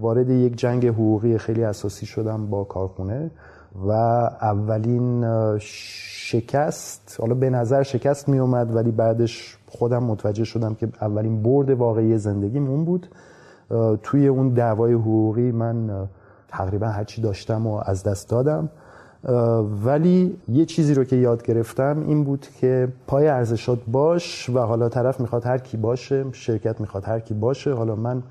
وارد یک جنگ حقوقی خیلی اساسی شدم با کارخونه و اولین شکست حالا به نظر شکست می اومد ولی بعدش خودم متوجه شدم که اولین برد واقعی زندگیم اون بود. توی اون دعوای حقوقی من تقریبا هرچی داشتم و از دست دادم. ولی یه چیزی رو که یاد گرفتم این بود که پای ارزشات باش و حالا طرف می‌خواد هر کی باشه شرکت می‌خواد هر کی باشه حالا من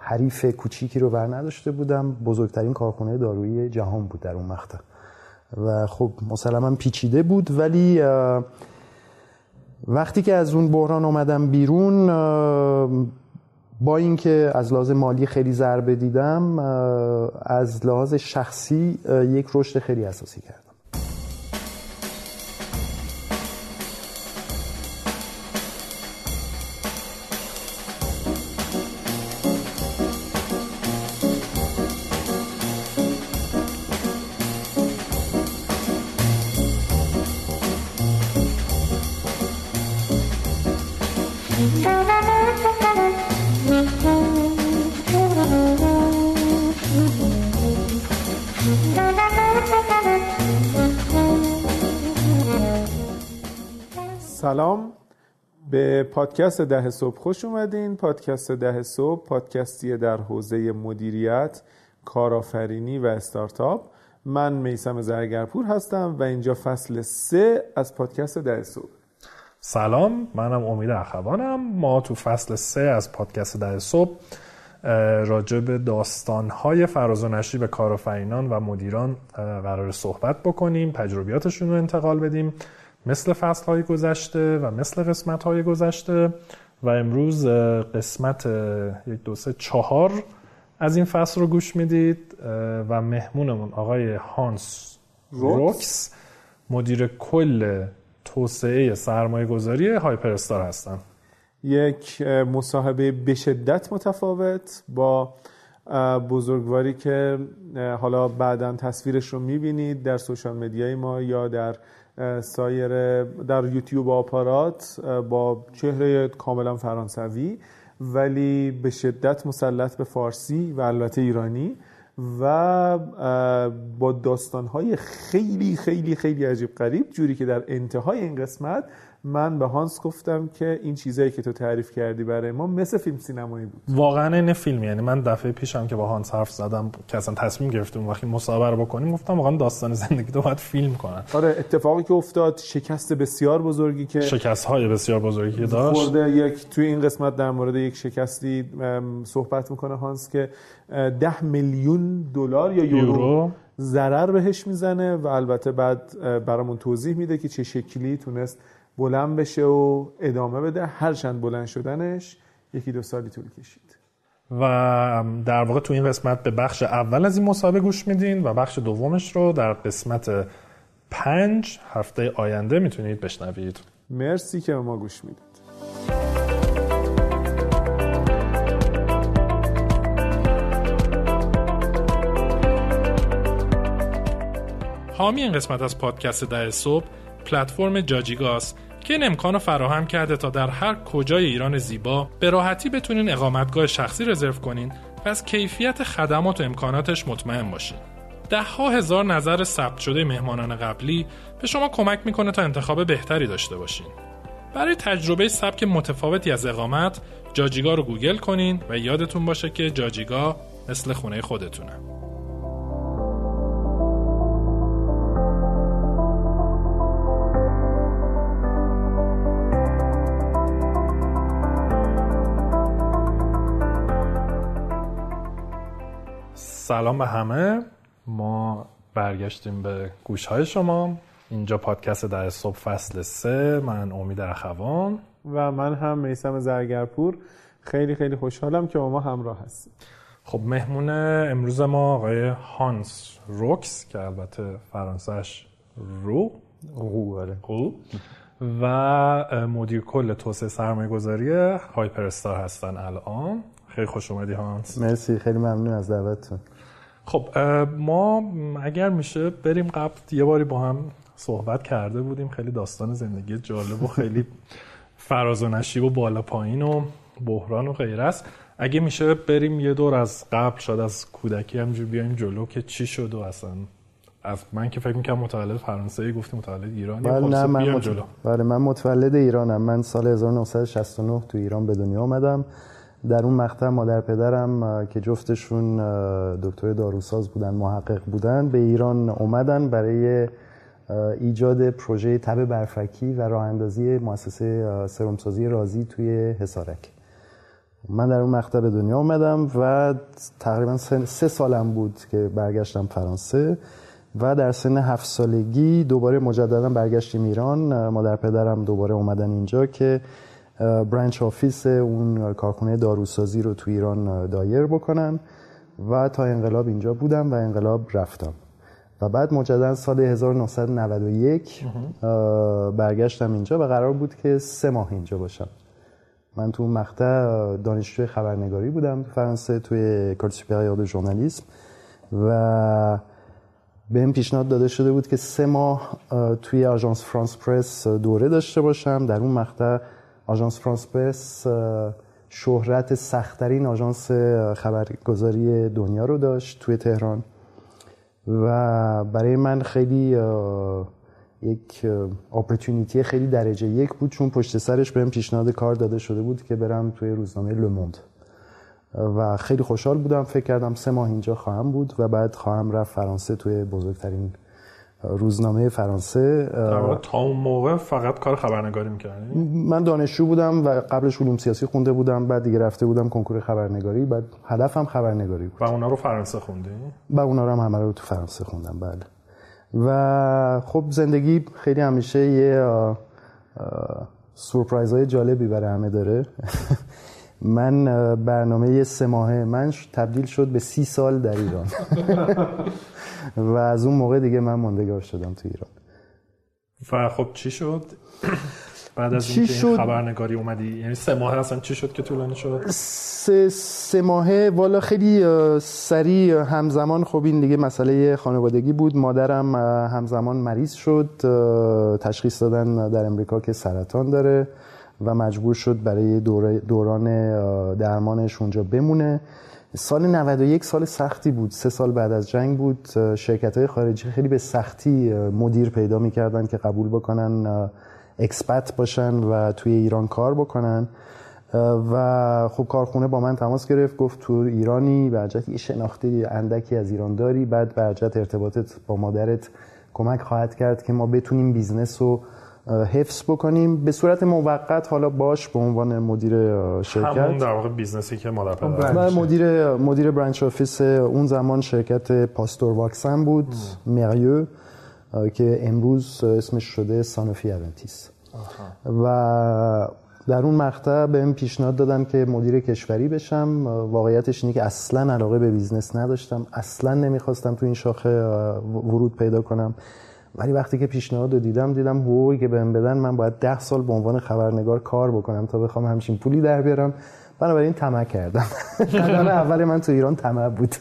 حریف کوچیکی رو بر نداشته بودم. بزرگترین کارخونه دارویی جهان بود در اون مقطع و خب مسلما پیچیده بود ولی وقتی که از اون بحران اومدم بیرون با اینکه از لحاظ مالی خیلی ضربه دیدم از لحاظ شخصی یک رشد خیلی اساسی کردم. پادکست ده صبح خوش اومدین. پادکست ده صبح پادکستی در حوزه مدیریت کارآفرینی و استارتاپ. من میسم زرگرپور هستم و اینجا فصل سه از پادکست ده صبح. سلام منم امید اخوانم. ما تو فصل سه از پادکست ده صبح راجع به داستانهای فراز و نشیب کارآفرینان و مدیران قرار صحبت بکنیم تجربیاتشون رو انتقال بدیم. مثل فصل های گذشته و مثل قسمت های گذشته و امروز قسمت یک دو سه چهار از این فصل رو گوش می‌دید و مهمونمون آقای هانس روکس. مدیر کل توسعه سرمایه گذاری هایپر استار هستن. یک مصاحبه به شدت متفاوت با بزرگواری که حالا بعدا تصویرش رو می‌بینید در سوشال مدیای ما یا در سایر در یوتیوب آپارات با چهره کاملا فرانسوی ولی به شدت مسلط به فارسی و البته ایرانی و با داستانهای خیلی خیلی خیلی عجیب قریب جوری که در انتهای این قسمت من به هانس گفتم که این چیزایی که تو تعریف کردی برای ما مثل فیلم سینمایی بود. واقعا این فیلم یعنی من دفعه پیشم که با هانس حرف زدم که اصلا تصمیم گرفتیم وقتی مصاحبه رو بکنیم گفتم واقعا داستان زندگی تو باید فیلم کنن. آره اتفاقی که افتاد شکست بسیار بزرگی که شکست های بسیار بزرگی که داشت. خورده یک توی این قسمت در مورد یک شکستی صحبت می‌کنه هانس که ده میلیون دلار یا یورو ضرر بهش می‌زنه و البته بعد برامون توضیح میده که چه شکلی تونست بلند بشه و ادامه بده. هرچند بلند شدنش یکی دو سالی طول کشید. و در واقع تو این قسمت به بخش اول از این مصاحبه گوش میدین و بخش دومش رو در قسمت پنج هفته آینده می‌تونید بشنوید. مرسی که به ما گوش می‌دید. حامی این قسمت از پادکست ده صبح پلتفرم جاجیگاس که این امکان فراهم کرده تا در هر کجای ایران زیبا به راحتی بتونین اقامتگاه شخصی رزرو کنین و از کیفیت خدمات و امکاناتش مطمئن باشین. ده ها هزار نظر ثبت شده مهمانان قبلی به شما کمک می‌کنه تا انتخاب بهتری داشته باشین. برای تجربه سبک متفاوتی از اقامت جاجیگا رو گوگل کنین و یادتون باشه که جاجیگا مثل خونه خودتونه. سلام به همه. ما برگشتیم به گوش های شما. اینجا پادکست در صبح فصل سه. من امید اخوان. و من هم میسم زرگرپور. خیلی خیلی خوشحالم که با ما همراه هستیم خب مهمون امروز ما آقای هانس روکس که البته فرانسهش رو. رو و مدیر کل توسعه سرمایه گذاری هایپر استار هستن الان. خیلی خوش اومدی هانس. مرسی خیلی ممنون از دعوتتون. خب ما اگر میشه بریم قبل یه باری با هم صحبت کرده بودیم. خیلی داستان زندگی جالب و خیلی فراز و نشیب و بالا پایین و بحران و غیره است. اگه میشه بریم یه دور از قبل شد از کودکی همجور بیایم جلو که چی شد و اصلا از من که فکر می‌کنم متولد فرانسه گفتی متولد ایرانی بله نه خب من بیایم مت... جلو بله من متولد ایرانم. من سال 1969 تو ایران به دنیا آمدم. در اون مقطع مادر پدرم که جفتشون دکتر داروساز بودن محقق بودن به ایران اومدن برای ایجاد پروژه تب برفکی و راه اندازی مؤسسه سرمسازی رازی توی حصارک. من در اون مقطع به دنیا آمدم و تقریبا سه, سالم بود که برگشتم فرانسه و در سن هفت سالگی دوباره مجددا برگشتیم ایران. مادر پدرم دوباره اومدن اینجا که branch office اون کارخونه داروسازی رو تو ایران دایر بکنن و تا انقلاب اینجا بودم و انقلاب رفتم. و بعد مجددا سال 1991 اه، برگشتم اینجا و قرار بود که سه ماه اینجا باشم. من تو اون مقطع دانشجوی خبرنگاری بودم تو فرانسه توی École supérieure de journalisme و بهم پیشنهاد داده شده بود که سه ماه اه، توی آژانس فرانس پرس دوره داشته باشم. در اون مقطع آژانس فرانس پرس شهرت سختترین آژانس خبرگزاری دنیا رو داشت توی تهران. و برای من خیلی یک اپورتونیتی خیلی درجه یک بود چون پشت سرش بهم پیشنهاد کار داده شده بود که برم توی روزنامه لوموند و خیلی خوشحال بودم فکر کردم سه ماه اینجا خواهم بود و بعد خواهم رفت فرانسه توی بزرگترین روزنامه فرانسه در واقع تا اون موقع فقط کار خبرنگاری می‌کردی؟ من دانشجو بودم و قبلش علوم سیاسی خونده بودم بعد دیگه رفته بودم کنکور خبرنگاری بعد هدفم خبرنگاری بود. و اونا رو فرانسه خوندی؟ و اونا رو هم همه رو تو فرانسه خوندم بله. و خب زندگی خیلی همیشه یه سورپرایز های جالبی برای همه داره. من برنامه سه ماهه من تبدیل شد به سی سال در ایران. و از اون موقع دیگه من ماندگار شدم تو ایران. و خب چی شد؟ بعد از چی اینکه این شد؟ خبرنگاری اومدی یعنی سه ماه اصلا چی شد که طولانی شد؟ سه, سه ماهه. والا خیلی سریع همزمان. خب این دیگه مسئله خانوادگی بود. مادرم همزمان مریض شد. تشخیص دادن در امریکا که سرطان داره و مجبور شد برای دوره- دوران درمانش اونجا بمونه. سال 91 سال سختی بود. سه سال بعد از جنگ بود. شرکت های خارجی خیلی به سختی مدیر پیدا می‌کردن که قبول بکنن اکسپت باشن و توی ایران کار بکنن. و خب کارخونه با من تماس گرفت گفت تو ایرانی برجت یه شناخته اندکی از ایران داری بعد برجت ارتباطت با مادرت کمک خواهد کرد که ما بتونیم business رو حفظ بکنیم. به صورت موقت حالا باش به عنوان مدیر شرکت. همون در واقع business ی که مادر. پدر و مدیر مدیر branch office اون زمان شرکت پاستور واکسن بود مریو که امروز اسمش شده سانوفی اونتیس و در اون مقطع بهم پیشنهاد دادن که مدیر کشوری بشم. واقعیتش اینه که اصلا علاقه به business نداشتم. اصلا نمی‌خواستم تو این شاخه ورود پیدا کنم. ولی وقتی که پیشنهاد رو دیدم دیدم حقوقی که بهم بدن من باید ده سال به عنوان خبرنگار کار بکنم تا بخوام همچین پولی در بیارم. بنابراین طمع کردم. قدم اول من تو ایران طمع بود.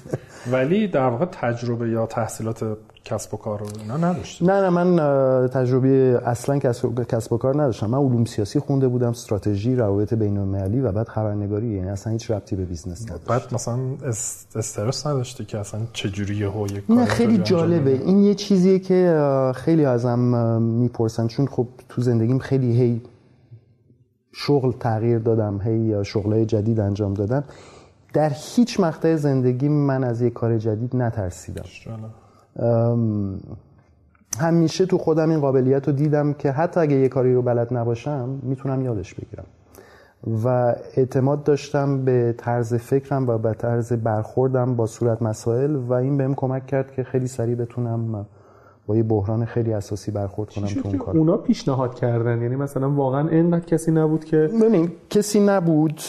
ولی در واقع تجربه یا تحصیلات کسب و کار رو اینا نداشتی؟ نه نه من تجربه اصلا کسب و کار نداشتم. من علوم سیاسی خونده بودم استراتژی روابط بین المللی و بعد خبرنگاری. یعنی اصلا هیچ ربطی به business نداشت. بعد مثلا اس- استرس نداشتی که اصلا چجوری یهو یک نه کار خیلی جالبه؟ این یه چیزیه که خیلی ازم می‌پرسن. چون خب تو زندگیم خیلی هی شغل تغییر دادم هی شغلای جدید انجام دادم. در هیچ مقطع زندگی من از یک کار جدید نترسیدم. همیشه تو خودم این قابلیت رو دیدم که حتی اگه یه کاری رو بلد نباشم می‌تونم یادش بگیرم. و اعتماد داشتم به طرز فکرم و به طرز برخوردم با صورت مسائل و این بهم کمک کرد که خیلی سریع بتونم با یه بحران خیلی اساسی برخورد کنم تو اون کار. اونا پیشنهاد کردن؟ یعنی مثلا واقعا اینقدر کسی نبود که ببین کسی نبود.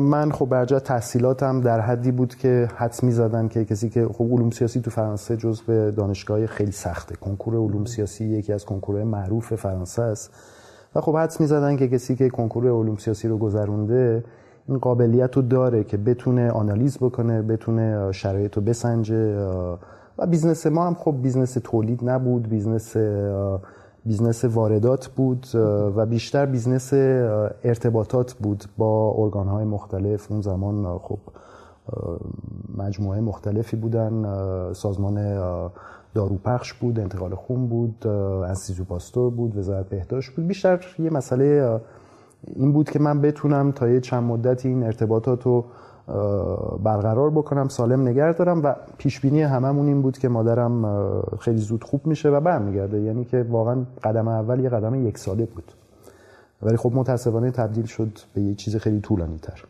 من خب برجا تحصیلاتم در حدی بود که حدس می‌زدن که کسی که خب علوم سیاسی تو فرانسه جزو دانشگاه خیلی سخته. کنکور علوم سیاسی یکی از کنکورهای معروف فرانسه است. و خب حدس می‌زدن که کسی که کنکور علوم سیاسی رو گذرونده این قابلیت رو داره که بتونه آنالیز بکنه بتونه شرایط رو بسنجه و business ما هم خب business تولید نبود business business واردات بود و بیشتر business ارتباطات بود با ارگانهای مختلف. اون زمان خب مجموعه مختلفی بودن سازمان داروپخش بود انتقال خون بود انستیتو پاستور بود وزارت بهداشت بود. بیشتر یه مسئله این بود که من بتونم تا یه چند مدتی این ارتباطات رو برقرار بکنم سالم نگه دارم و پیش بینی هممون این بود که مادرم خیلی زود خوب میشه و برمیگرده. یعنی که واقعا قدم اول یه قدم یک ساله بود. ولی خب متاسفانه تبدیل شد به یه چیز خیلی طولانی تر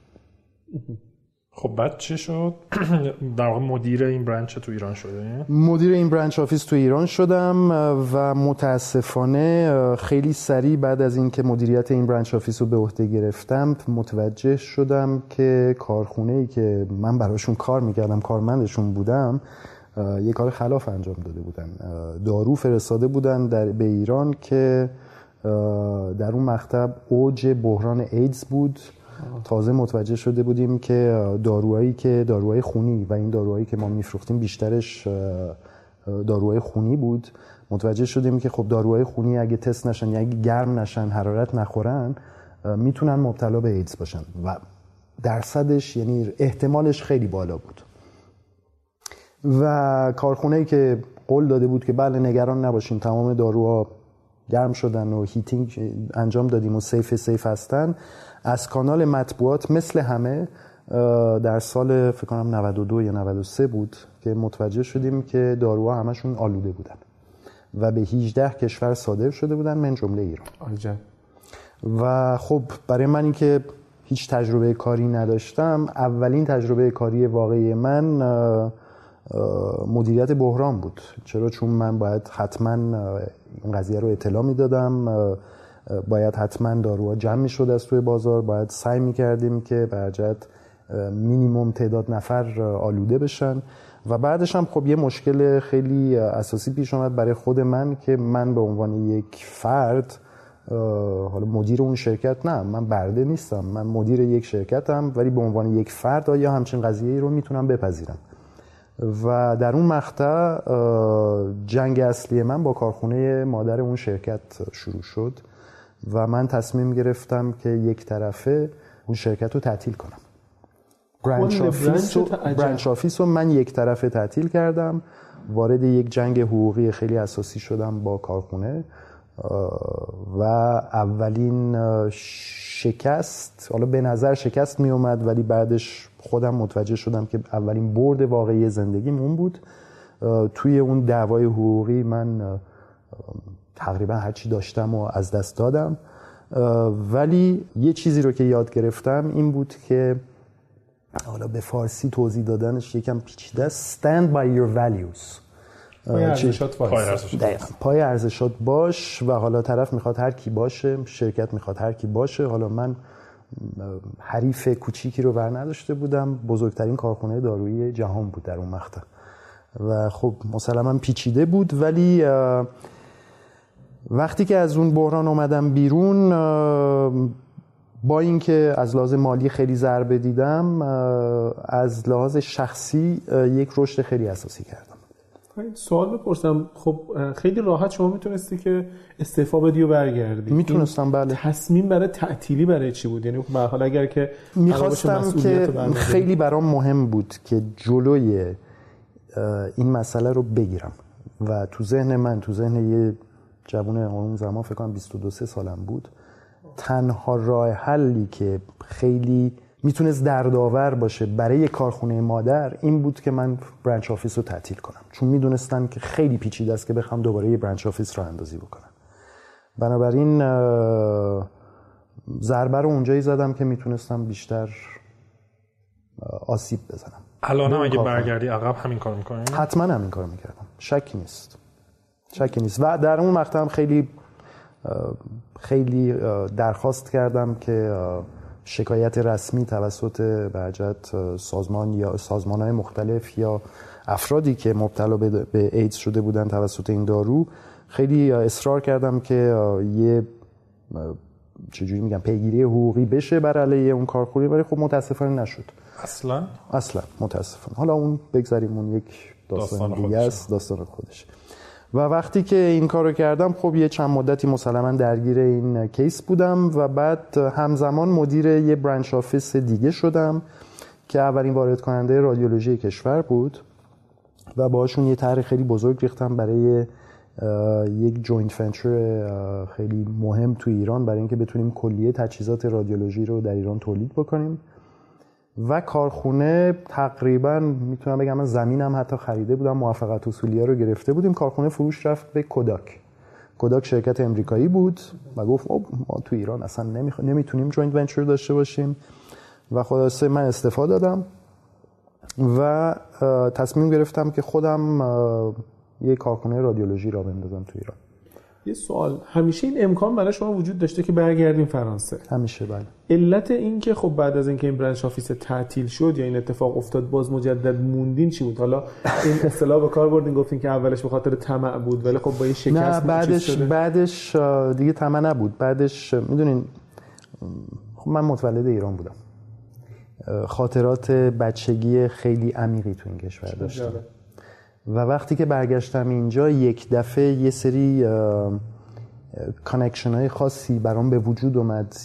خب بعد چی شد؟ در واقع مدیر این branch تو ایران شده؟ مدیر این branch office تو ایران شدم و متاسفانه خیلی سریع بعد از اینکه مدیریت این branch office رو به عهده گرفتم متوجه شدم که کارخونه ای که من براشون کار می‌کردم کارمندشون بودم یه کار خلاف انجام داده بودن دارو فرستاده بودن در به ایران که در اون مقطع اوج بحران ایدز بود تازه متوجه شده بودیم که داروهایی که داروهای خونی و این داروهایی که ما میفروختیم بیشترش داروهای خونی بود. متوجه شدیم که خب داروهای خونی اگه تست نشن یا اگه گرم نشن حرارت نخورن می‌تونن مبتلا به ایدز باشن و درصدش یعنی احتمالش خیلی بالا بود. و کارخونه که قول داده بود که بله نگران نباشین تمام داروها گرم شدن و هیتینگ انجام دادیم و سیف سیف هستن از کانال مطبوعات مثل همه در سال فکر کنم 92 یا 93 بود که متوجه شدیم که داروها همشون آلوده بودن و به 18 کشور صادر شده بودن من جمله ایران. آجا. و خب برای من که هیچ تجربه کاری نداشتم اولین تجربه کاری واقعی من مدیریت بحران بود. چرا؟ چون من باید حتما این قضیه رو اطلاع می‌دادم باید حتما داروها جمع می شد از توی بازار. باید سعی می کردیم که برجت مینیموم تعداد نفر آلوده بشن. و بعدش هم خب یه مشکل خیلی اساسی پیش آمد برای خود من که من به عنوان یک فرد حالا مدیر اون شرکت نه من برده نیستم. من مدیر یک شرکتم ولی به عنوان یک فرد آیا همچین قضیه ای رو می‌تونم بپذیرم؟ و در اون مقطع جنگ اصلی من با کارخونه مادر اون شرکت شروع شد. و من تصمیم گرفتم که یک طرفه اون شرکت رو تعطیل کنم. branch office, رو، branch office رو من یک طرفه تعطیل کردم. وارد یک جنگ حقوقی خیلی اساسی شدم با کارخونه و اولین شکست حالا به نظر شکست می اومد ولی بعدش خودم متوجه شدم که اولین برد واقعی زندگیم اون بود توی اون دعوای حقوقی من تقریبا هرچی داشتم و از دست دادم. ولی یه چیزی رو که یاد گرفتم این بود که حالا به فارسی توضیح دادنش یکم پیچیده. Stand by your values. پای ارزشات پای ارزشات باش. و حالا طرف می‌خواد هر کی باشه شرکت می‌خواد هر کی باشه. حالا من حریف کوچیکی رو بر نداشته بودم. بزرگترین کارخونه دارویی جهان بود در اون مقطع. و خب مسلما پیچیده بود ولی وقتی که از اون بحران اومدم بیرون با اینکه از لحاظ مالی خیلی ضربه دیدم از لحاظ شخصی یک رشد خیلی اساسی کردم. سوال بپرسم. خب خیلی راحت شما می‌تونستی که استعفا بدی و برگردی. می‌تونستم بله. تصمیم برای تعطیلی برای چی بود؟ یعنی به حال اگر که می‌خواستم که خیلی برام مهم بود که جلوی این مسئله رو بگیرم و تو ذهن من تو ذهن یه جوون اون زمان فکر کنم 22 سالم بود. تنها راه حلی که خیلی می‌تونست دردآور باشه برای کارخونه مادر این بود که من branch office رو تعطیل کنم. چون می‌دونستن که خیلی پیچیده است که بخوام دوباره یه branch office راه اندازی بکنم. بنابراین ضربه رو اونجایی زدم که می‌تونستم بیشتر آسیب بزنم. الان هم اگه برگردی عقب همین کار می‌کنی؟ حتما همین کار می‌کردم. شکی نیست. شکی نیست. و در اون مقطع هم خیلی خیلی درخواست کردم که شکایت رسمی توسط برجت سازمان یا سازمان های مختلف یا افرادی که مبتلا به ایدز شده بودن توسط این دارو خیلی اصرار کردم که یه چجوری میگم پیگیری حقوقی بشه بر علیه اون کارخونه ولی خب متاسفانه نشد. اصلا؟ اصلا متاسفانه. حالا اون بگذاریم اون یک داستان, داستان دیگه است داستان خودش و وقتی که این کارو کردم خب یه چند مدتی مسلما درگیر این case بودم و بعد همزمان مدیر یه branch office دیگه شدم که اولین وارد کننده رادیولوژی کشور بود و باشون یه طرح خیلی بزرگ ریختم برای یک joint venture خیلی مهم تو ایران برای اینکه بتونیم کلیه تجهیزات رادیولوژی رو در ایران تولید بکنیم. و کارخونه تقریبا می‌تونم بگم من زمینم حتی خریده بودم موافقت اصولیه رو گرفته بودیم. کارخونه فروش رفت به کوداک. کوداک شرکت امریکایی بود و گفت ما تو ایران اصلا نمیخ... نمی‌تونیم joint venture داشته باشیم. و خلاصه من استعفا دادم و تصمیم گرفتم که خودم یه کارخونه رادیولوژی راه بندازم تو ایران. یه سوال. همیشه این امکان برای شما وجود داشته که برگردیم فرانسه. همیشه بله. علت این که خب بعد از اینکه این branch office تعطیل شد یا این اتفاق افتاد باز مجدد موندین چی بود؟ حالا این اصطلاح به کار بردین گفتین که اولش به خاطر طمع بود ولی خب با این شکست نه بعدش بعدش دیگه طمع نبود. بعدش می‌دونین خب من متولد ایران بودم. خاطرات بچگی خیلی عمیقی تو این کشور داشتم. و وقتی که برگشتم اینجا یک دفعه یه سری connection های خاصی برام به وجود اومد.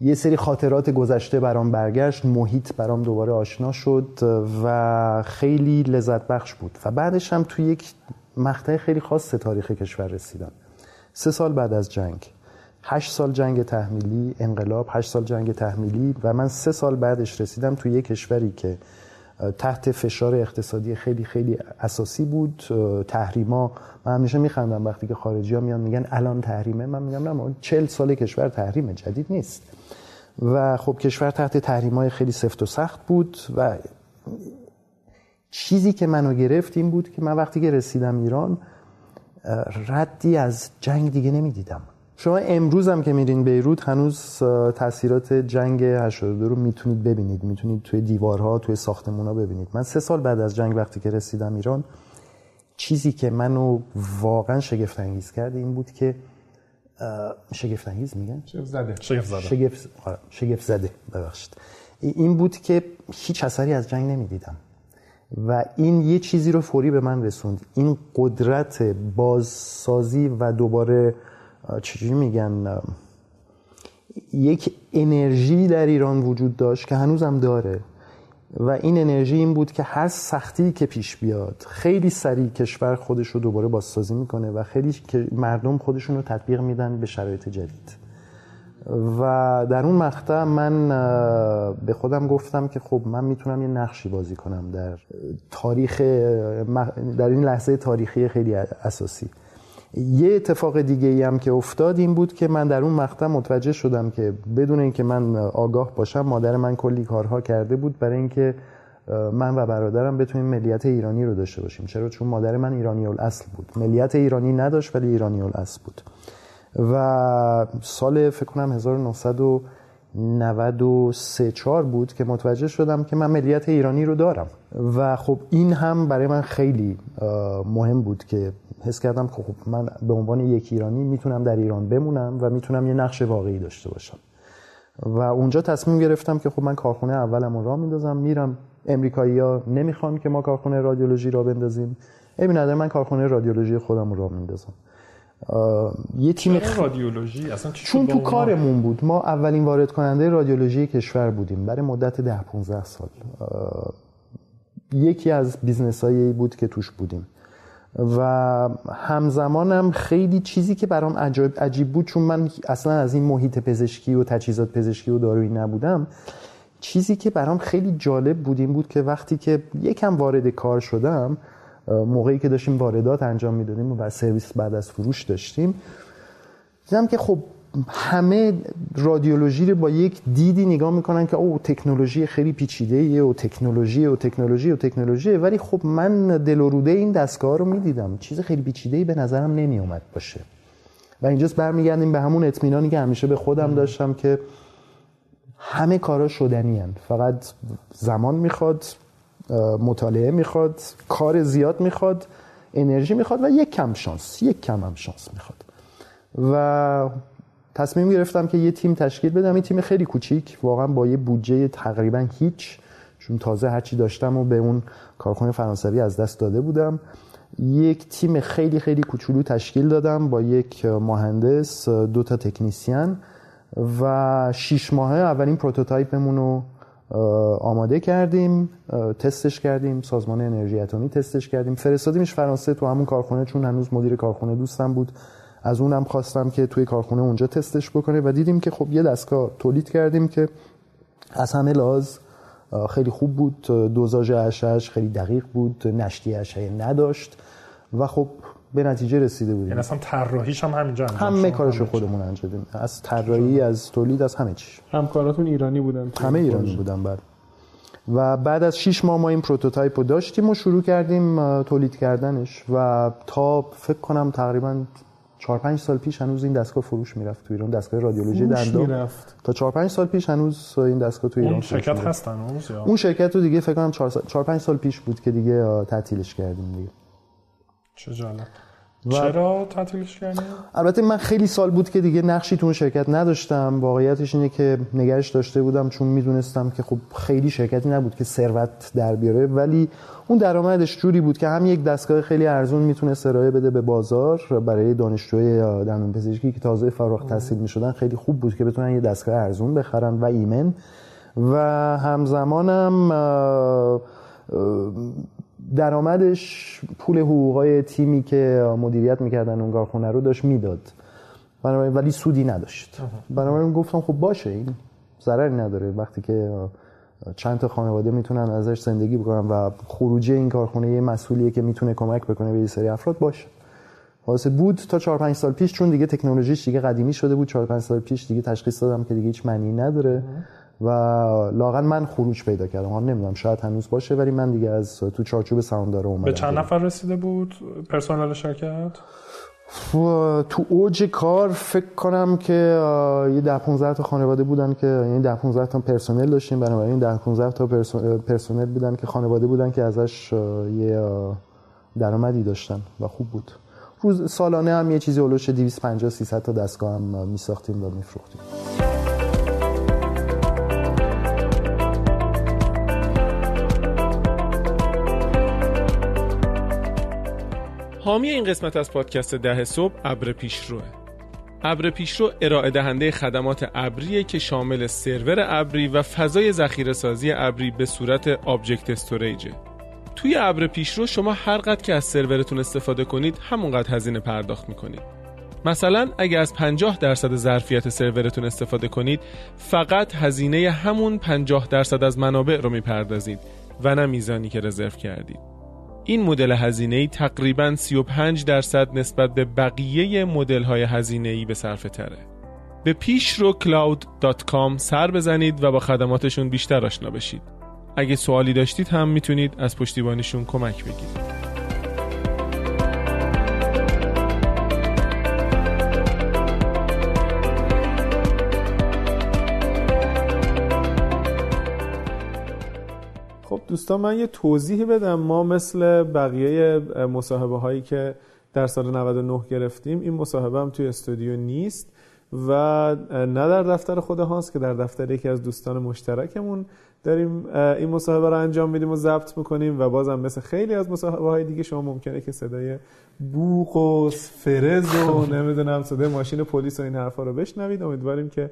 یه, سری خاطرات گذشته برام برگشت. محیط برام دوباره آشنا شد و خیلی لذت بخش بود. و بعدش هم توی یک مقطع خیلی خاص تاریخ کشور رسیدم. سه سال بعد از جنگ. هشت سال جنگ تحمیلی انقلاب هشت سال جنگ تحمیلی و من سه سال بعدش رسیدم توی یک کشوری که تحت فشار اقتصادی خیلی خیلی اساسی بود تحریما. من همیشه میخندم وقتی که خارجی ها میان میگن الان تحریمه من میگم نه چل سال کشور تحریمه جدید نیست. و خب کشور تحت تحریم خیلی سفت و سخت بود و چیزی که منو گرفت این بود که من وقتی که رسیدم ایران ردی از جنگ دیگه نمی‌دیدم. شما امروز هم که میرین بیروت هنوز تاثیرات جنگ 82 رو می‌تونید ببینید. می‌تونید توی دیوارها توی ساختمونا ببینید. من سه سال بعد از جنگ وقتی که رسیدم ایران چیزی که منو واقعا شگفت انگیز کرد این بود که شگفت انگیز میگن؟ شگفت زده شگفت زده شگفت, شگفت زده ببخشید این بود که هیچ اثری از جنگ نمی‌دیدم. و این یه چیزی رو فوری به من رسوند. این قدرت بازسازی و دوباره چجوری میگن؟ یک انرژی در ایران وجود داشت که هنوزم داره و این انرژی این بود که هر سختی که پیش بیاد خیلی سریع کشور خودش رو دوباره بازسازی می‌کنه و خیلی مردم خودشون رو تطبیق میدن به شرایط جدید. و در اون مقطع من به خودم گفتم که خب من می‌تونم یه نقشی بازی کنم در تاریخ در این لحظه تاریخی خیلی اساسی. یه اتفاق دیگه ای هم که افتاد این بود که من در اون مقطع متوجه شدم که بدون اینکه من آگاه باشم مادر من کلی کارها کرده بود برای اینکه من و برادرم بتونیم ملیت ایرانی رو داشته باشیم. چرا؟ چون مادر من ایرانی الاصل بود. ملیت ایرانی نداشت ولی ایرانی الاصل بود. و سال فکر کنم 1993 4 بود که متوجه شدم که من ملیت ایرانی رو دارم. و خب این هم برای من خیلی مهم بود که حس کردم خب من به عنوان یک ایرانی می‌تونم در ایران بمونم و می‌تونم یه نقش واقعی داشته باشم. و اونجا تصمیم گرفتم که خب من کارخونه اولم رو میندازم میرم امریکایی ها نمی‌خوان که ما کارخونه رادیولوژی را بندازیم. عیبی نداره من کارخونه رادیولوژی خودم راه میندازم. یه تیم خ... رادیولوژی؟ اصلا چون تو کارمون بود. ما اولین وارد کننده رادیولوژی کشور بودیم برای مدت ده 15 سال. یکی از business هایی بود که توش بودیم. و همزمانم خیلی چیزی که برام عجیب, عجیب بود چون من اصلا از این محیط پزشکی و تجهیزات پزشکی و دارویی نبودم. چیزی که برام خیلی جالب بود این بود که وقتی که یکم وارد کار شدم موقعی که داشتیم واردات انجام می‌دادیم و سرویس بعد از فروش داشتیم دیدم که خب همه رادیولوژی رو با یک دیدی نگاه می‌کنن که او تکنولوژی خیلی پیچیده ایه و تکنولوژی و تکنولوژی و تکنولوژی. ولی خب من دل و روده این دستگاه رو می‌دیدم. چیز خیلی پیچیده ای به نظرم نمی اومد باشه. و اینجاست برمیگردیم به همون اطمینانی که همیشه به خودم داشتم که همه کارا شدنی هن. فقط زمان می‌خواد مطالعه می‌خواد کار زیاد می‌خواد انرژی می‌خواد و یک کم شانس یک کم هم شانس می‌خواد. و تصمیم گرفتم که یه تیم تشکیل بدم. این تیم خیلی کوچیک. واقعا با یه بودجه تقریبا هیچ. چون تازه هرچی داشتم و به اون کارخونه فرانسوی از دست داده بودم. یک تیم خیلی خیلی کوچولو تشکیل دادم با یک مهندس دو تا تکنیسیان و شیش ماه اولین پروتوتایپمون رو آماده کردیم تستش کردیم سازمان انرژی اتمی تستش کردیم. فرستادیمش فرانسه تو همون کارخونه چون هنوز مدیر کارخونه دوستم بود. از اونم خواستم که توی کارخونه اونجا تستش بکنه و دیدیم که خب یه دستگاه تولید کردیم که از همه لاز خیلی خوب بود. دوزاژ اشعهش خیلی دقیق بود نشتی اشعه نداشت و خب به نتیجه رسیده بودیم. یعنی اصلا طراحیش هم همینجا انجام همه کارشو خودمون انجام دادیم. از طراحی از تولید از همه چی همکاراتون ایرانی بودن. همه ایرانی بودن بعد و بعد از 6 ماه ما این prototype رو داشتیم و شروع کردیم تولید کردنش و تا فکر کنم تقریبا 4 5 سال پیش هنوز این دستگاه فروش می‌رفت تو ایران دستگاه رادیولوژی دندان. می‌رفت. تا 4 5 سال پیش هنوز این دستگاه تو ایران اون شرکت هست هنوز یا؟ اون شرکت رو دیگه فکر کنم 4 4 5 سال پیش بود که دیگه تعطیلش کردیم دیگه. چه جالب. چرا تعطیلش کردیم؟ البته من خیلی سال بود که دیگه نقشی تو اون شرکت نداشتم. واقعیتش اینه که نگرش داشته بودم چون می‌دونستم که خب خیلی شرکتی نبود که ثروت در بیاره. ولی اون درآمدش جوری بود که هم یک دستگاه خیلی ارزون می‌تونه ارائه بده به بازار برای دانشجوی دندون پزشکی که تازه فارغ التحصیل می‌شدن خیلی خوب بود که بتونن یه دستگاه ارزون بخرن و ایمن. و همزمانم درآمدش پول حقوقای تیمی که مدیریت می‌کردن اون کارخونه رو داشت می‌داد. بنابراین ولی سودی نداشت. بنابراین گفتم خب باشه این ضرری نداره. وقتی که چند تا خانواده می‌تونن ازش زندگی بکنن و خروجی این کارخونه یه مسئولیه که می‌تونه کمک بکنه به یه سری افراد باشه. واسه بود تا 4 5 سال پیش چون دیگه تکنولوژیش دیگه قدیمی شده بود 4 5 سال پیش دیگه تشخیص دادم که دیگه هیچ معنی نداره. و لاقل من خروج پیدا کردم. حالا نمی‌دونم شاید هنوز باشه ولی من دیگه از تو چارچوب سهامدار اومدم. به چند نفر رسیده بود پرسنل شرکت؟ تو اوج کار فکر کنم که یه ده 15 تا خانواده بودن که یعنی ده 15 تا پرسنل داشتیم. بنابراین ده 15 تا پرسنل بودن که خانواده بودن که ازش یه درآمدی داشتن و خوب بود. روز سالانه هم یه چیزی اولش 250 300 تا دستگاه هم میساختیم و میفروختیم. حامی این قسمت از پادکست ده صبح ابر پیشروه ابر پیشرو ارائه دهنده خدمات ابریه که شامل سرور ابری و فضای ذخیره سازی ابری به صورت object storage ه توی ابر پیشرو شما هر قد که از سرورتون استفاده کنید همونقدر هزینه پرداخت می‌کنید. مثلا اگر از 50 درصد ظرفیت سرورتون استفاده کنید فقط هزینه همون 50 درصد از منابع رو می‌پردازید و نه میزانی که رزرو کردید. این مدل هزینه ای تقریبا 35 درصد نسبت به بقیه مدل های هزینه ای به صرفه تره. به پیش رو cloud.com سر بزنید و با خدماتشون بیشتر آشنا بشید. اگه سوالی داشتید هم می‌تونید از پشتیبانیشون کمک بگیرید. دوستان من یه توضیحی بدم. ما مثل بقیه مصاحبه هایی که در سال 99 گرفتیم این مصاحبه هم توی استودیو نیست و نه در دفتر خود هاست که در دفتر یکی از دوستان مشترکمون داریم این مصاحبه رو انجام میدیم و ضبط می‌کنیم و بازم مثل خیلی از مصاحبه های دیگه شما ممکنه که صدای بوق و فرز و نمی‌دونم صدای ماشین پلیس و این حرفا رو بشنوید. امیدواریم که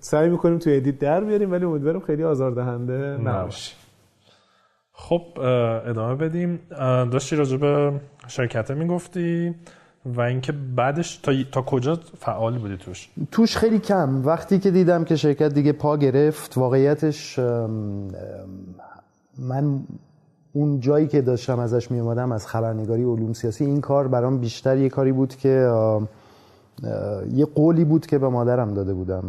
سعی می‌کنیم توی ادیت در بیاریم ولی امیدوارم خیلی آزاردهنده نباشه. خب ادامه بدیم. داشتی راجع به شرکته می‌گفتی و اینکه بعدش تا, تا کجا فعال بودی توش؟ توش خیلی کم. وقتی که دیدم که شرکت دیگه پا گرفت واقعیتش من اون جایی که داشتم ازش می اومدم از خبرنگاری علوم سیاسی این کار برام بیشتر یه کاری بود که یه قولی بود که به مادرم داده بودم.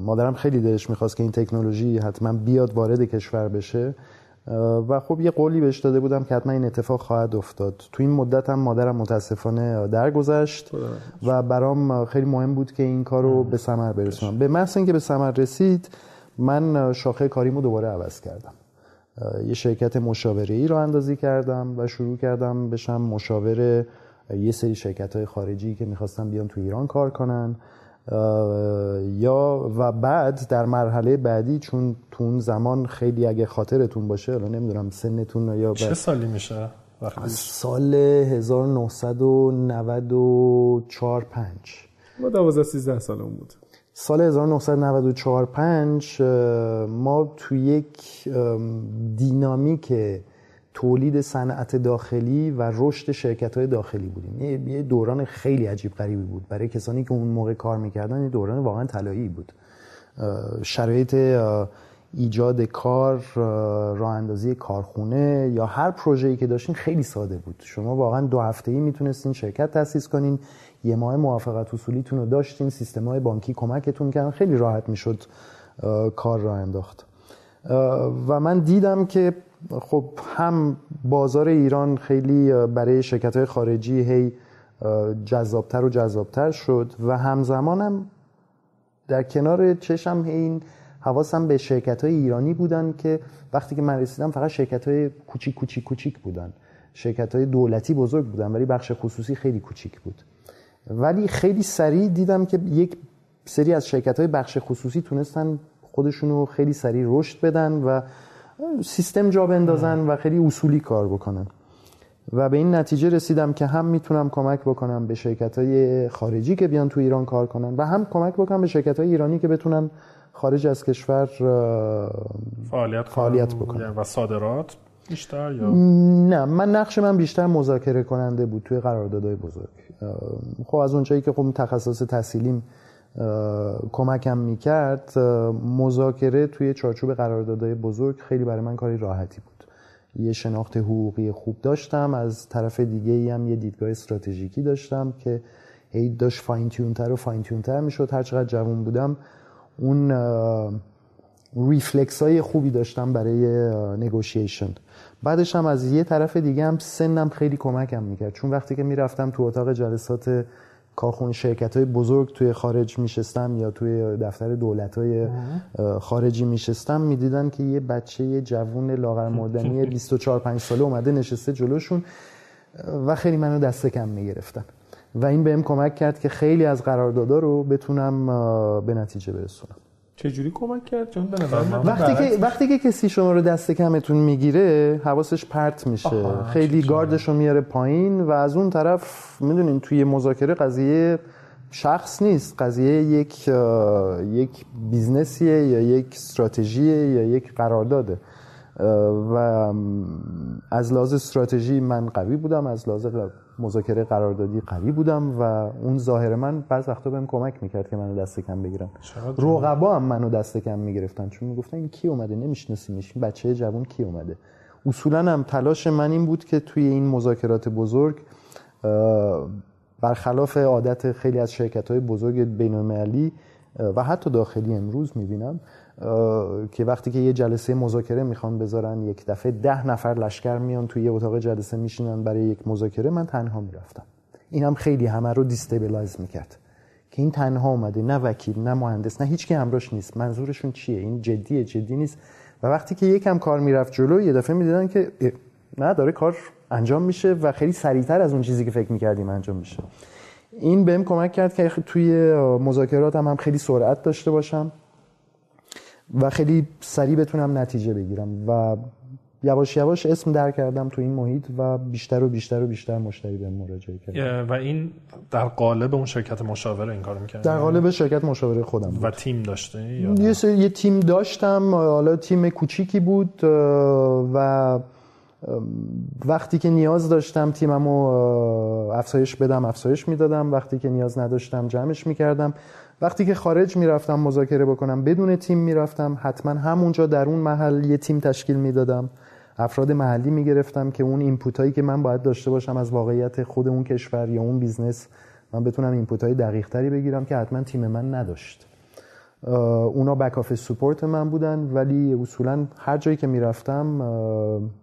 مادرم خیلی دلش می‌خواست که این تکنولوژی حتما بیاد وارد کشور بشه. و خب یه قولی بهش داده بودم که حتما این اتفاق خواهد افتاد. تو این مدت هم مادرم متاسفانه درگذشت و برام خیلی مهم بود که این کار رو به ثمر برسونم. به محض اینکه به ثمر رسید من شاخه کاریمو دوباره عوض کردم. یه شرکت مشاوره ای رو اندازی کردم و شروع کردم بشم مشاور یه سری شرکت های خارجی که می‌خواستم بیان تو ایران کار کنن. یا و بعد در مرحله بعدی چون تو اون زمان خیلی اگه خاطرتون باشه الان نمی‌دونم سنتون یا چه سالی میشه سال 1994 5 ما 12 13 سالمون بود. سال 1994 5 ما تو یک دینامیک تولید صنعت داخلی و رشد شرکت های داخلی بودیم. یه دوران خیلی عجیب غریبی بود. برای کسانی که اون موقع کار می‌کردن یه دوران واقعا طلایی بود. شرایط ایجاد کار راه اندازی کارخونه یا هر پروژه‌ای که داشتین خیلی ساده بود. شما واقعا دو هفته ای می‌تونستین شرکت تأسیس کنین یه ماه موافقت اصولیتون رو داشتین سیستم های بانکی کمکتون کردن خیلی راحت می‌شد کار را انداخت. و من دیدم که خب هم بازار ایران خیلی برای شرکت های خارجی هی جذابتر و جذابتر شد و همزمانم در کنار چشم این حواسم به شرکت های ایرانی بودن که وقتی که من رسیدم فقط شرکت های کوچیک کوچیک کوچیک بودن. شرکت های دولتی بزرگ بودن ولی بخش خصوصی خیلی کوچیک بود. ولی خیلی سریع دیدم که یک سری از شرکت های بخش خصوصی تونستن خودشونو خیلی سریع رشد بدن و سیستم جا بندازن و خیلی اصولی کار بکنن. و به این نتیجه رسیدم که هم می‌تونم کمک بکنم به شرکت های خارجی که بیان تو ایران کار کنن و هم کمک بکنم به شرکت های ایرانی که بتونن خارج از کشور فعالیت, فعالیت بکنن. و صادرات بیشتر یا؟ نه من نقش من بیشتر مذاکره کننده بود توی قراردادهای بزرگ. خب از اونجایی که خب تخصص تحصیلیم کمکم می‌کرد مذاکره توی چارچوب قراردادهای بزرگ خیلی برای من کاری راحتی بود. یه شناخت حقوقی خوب داشتم از طرف دیگه هم یه دیدگاه استراتژیکی داشتم که هی داشت fine tune تر و fine tune تر می‌شد. هر چقدر جوان بودم اون ریفلکس های خوبی داشتم برای negotiation بعدش هم از یه طرف دیگه هم سنم خیلی کمکم می‌کرد. چون وقتی که می‌رفتم تو اتاق جلسات کارخونه شرکت های بزرگ توی خارج میشستم یا توی دفتر دولت های خارجی میشستم می‌دیدن که یه بچه یه جوون لاغر مردنی 24 5 ساله اومده نشسته جلوشون و خیلی منو دست کم می‌گرفتن. و این بهم کمک کرد که خیلی از قراردادها رو بتونم به نتیجه برسونم. چجوری کمک کرد؟ چون به وقتی که وقتی که کسی شما رو دست کمتون می‌گیره حواسش پرت میشه. خیلی گاردش رو میاره پایین و از اون طرف می‌دونین توی مذاکره قضیه شخص نیست. قضیه یک یک بیزنسیه یا یک استراتژیه یا یک قرارداده. و از لحاظ استراتژی من قوی بودم از لحاظ مذاکره قراردادی قوی بودم و اون ظاهر من بعض وقتا بهم کمک می‌کرد که منو دست کم بگیرم. رقبا هم منو دست کم می‌گرفتن. چون می‌گفتن این کی اومده؟ نمیشناسیمش این بچه جوان کی اومده؟ اصولا هم تلاش من این بود که توی این مذاکرات بزرگ برخلاف عادت خیلی از شرکت های بزرگ بین و حتی داخلی امروز می‌بینم که وقتی که یه جلسه مذاکره می‌خوان بذارن یک دفعه ده نفر لشکر میان توی یه اتاق جلسه میشینن برای یک مذاکره من تنها می‌رفتم. هم خیلی همه رو destabilize می‌کرد. که این تنها اومده نه وکیل نه مهندس نه هیچ کی همراهش نیست. منظورشون چیه؟ این جدیه جدی نیست. و وقتی که یکم کار می‌رفت جلو یه دفعه می‌دیدن که نه داره کار انجام میشه و خیلی سریعتر از اون چیزی که فکر می‌کردیم انجام میشه. این بهم کمک کرد که توی مذاکرات هم, هم خیلی سرعت داشته باشم. و خیلی سریع بتونم نتیجه بگیرم و یواش یواش اسم در کردم تو این محیط و بیشتر و بیشتر و بیشتر مشتری به مراجعه کردم و این در قالب اون شرکت مشاوره این کار می‌کرد در قالب شرکت مشاوره خودم بود. و تیم داشته یه, یه تیم داشتم حالا تیم کوچیکی بود و وقتی که نیاز داشتم تیممو افزایش بدم افزایش می‌دادم. وقتی که نیاز نداشتم جمعش می‌کردم. وقتی که خارج می‌رفتم مذاکره بکنم بدون تیم می‌رفتم حتما همونجا در اون محل یه تیم تشکیل می‌دادم. افراد محلی می‌گرفتم که اون input هایی که من باید داشته باشم از واقعیت خود اون کشور یا اون بیزنس من بتونم input های دقیق تری بگیرم که حتما تیم من نداشت. اونا back office support من بودن ولی اصولا هر جایی که می‌رفتم